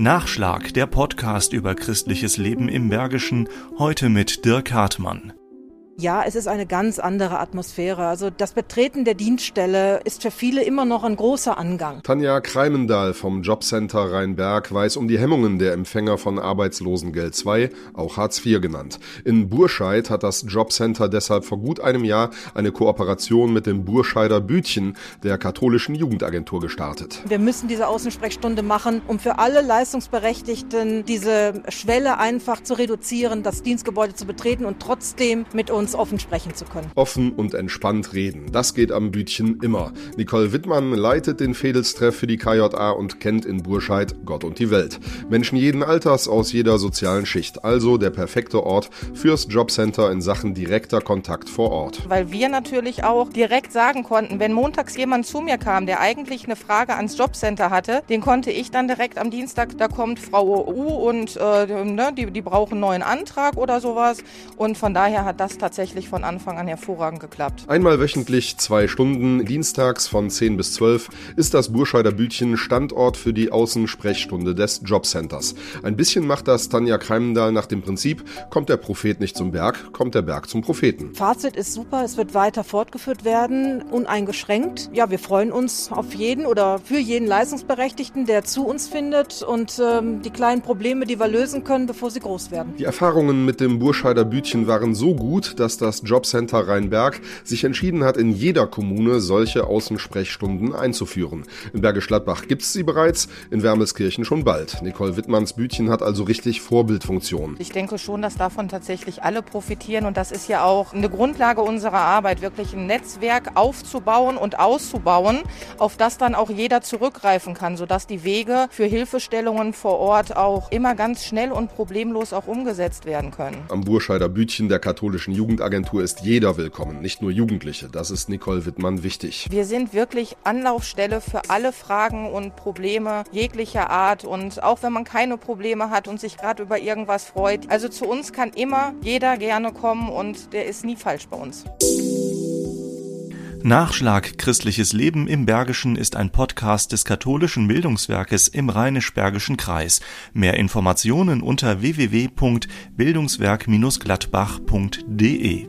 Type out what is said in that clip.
Nachschlag, der Podcast über christliches Leben im Bergischen, heute mit Dirk Hartmann. Ja, es ist eine ganz andere Atmosphäre. Also das Betreten der Dienststelle ist für viele immer noch ein großer Angang. Tanja Kreimendahl vom Jobcenter Rheinberg weiß um die Hemmungen der Empfänger von Arbeitslosengeld II, auch Hartz IV genannt. In Burscheid hat das Jobcenter deshalb vor gut einem Jahr eine Kooperation mit dem Burscheider Bütchen, der katholischen Jugendagentur, gestartet. Wir müssen diese Außensprechstunde machen, um für alle Leistungsberechtigten diese Schwelle einfach zu reduzieren, das Dienstgebäude zu betreten und trotzdem mit uns offen sprechen zu können. Offen und entspannt reden. Das geht am Bütchen immer. Nicole Wittmann leitet den Fedelstreff für die KJA und kennt in Burscheid Gott und die Welt. Menschen jeden Alters aus jeder sozialen Schicht. Also der perfekte Ort fürs Jobcenter in Sachen direkter Kontakt vor Ort. Weil wir natürlich auch direkt sagen konnten, wenn montags jemand zu mir kam, der eigentlich eine Frage ans Jobcenter hatte, den konnte ich dann direkt am Dienstag, da kommt Frau U und äh, ne, die, die brauchen einen neuen Antrag oder sowas. Und von daher hat das tatsächlich tatsächlich von Anfang an hervorragend geklappt. Einmal wöchentlich zwei Stunden, dienstags von 10 bis 12, ist das Burscheider Bütchen Standort für die Außensprechstunde des Jobcenters. Ein bisschen macht das Tanja Kreimendahl nach dem Prinzip, kommt der Prophet nicht zum Berg, kommt der Berg zum Propheten. Fazit ist super, es wird weiter fortgeführt werden, uneingeschränkt. Ja, wir freuen uns auf jeden oder für jeden Leistungsberechtigten, der zu uns findet und ähm, die kleinen Probleme, die wir lösen können, bevor sie groß werden. Die Erfahrungen mit dem Burscheider Bütchen waren so gut, dass das Jobcenter Rheinberg sich entschieden hat, in jeder Kommune solche Außensprechstunden einzuführen. In Bergisch Gladbach gibt es sie bereits, in Wermelskirchen schon bald. Nicole Wittmanns Bütchen hat also richtig Vorbildfunktion. Ich denke schon, dass davon tatsächlich alle profitieren und das ist ja auch eine Grundlage unserer Arbeit, wirklich ein Netzwerk aufzubauen und auszubauen, auf das dann auch jeder zurückgreifen kann, sodass die Wege für Hilfestellungen vor Ort auch immer ganz schnell und problemlos auch umgesetzt werden können. Am Burscheider Bütchen der katholischen Jugend Jugendagentur ist jeder willkommen, nicht nur Jugendliche. Das ist Nicole Wittmann wichtig. Wir sind wirklich Anlaufstelle für alle Fragen und Probleme jeglicher Art. Und auch wenn man keine Probleme hat und sich gerade über irgendwas freut, also zu uns kann immer jeder gerne kommen und der ist nie falsch bei uns. Nachschlag Christliches Leben im Bergischen ist ein Podcast des katholischen Bildungswerkes im Rheinisch-Bergischen Kreis. Mehr Informationen unter www.bildungswerk-gladbach.de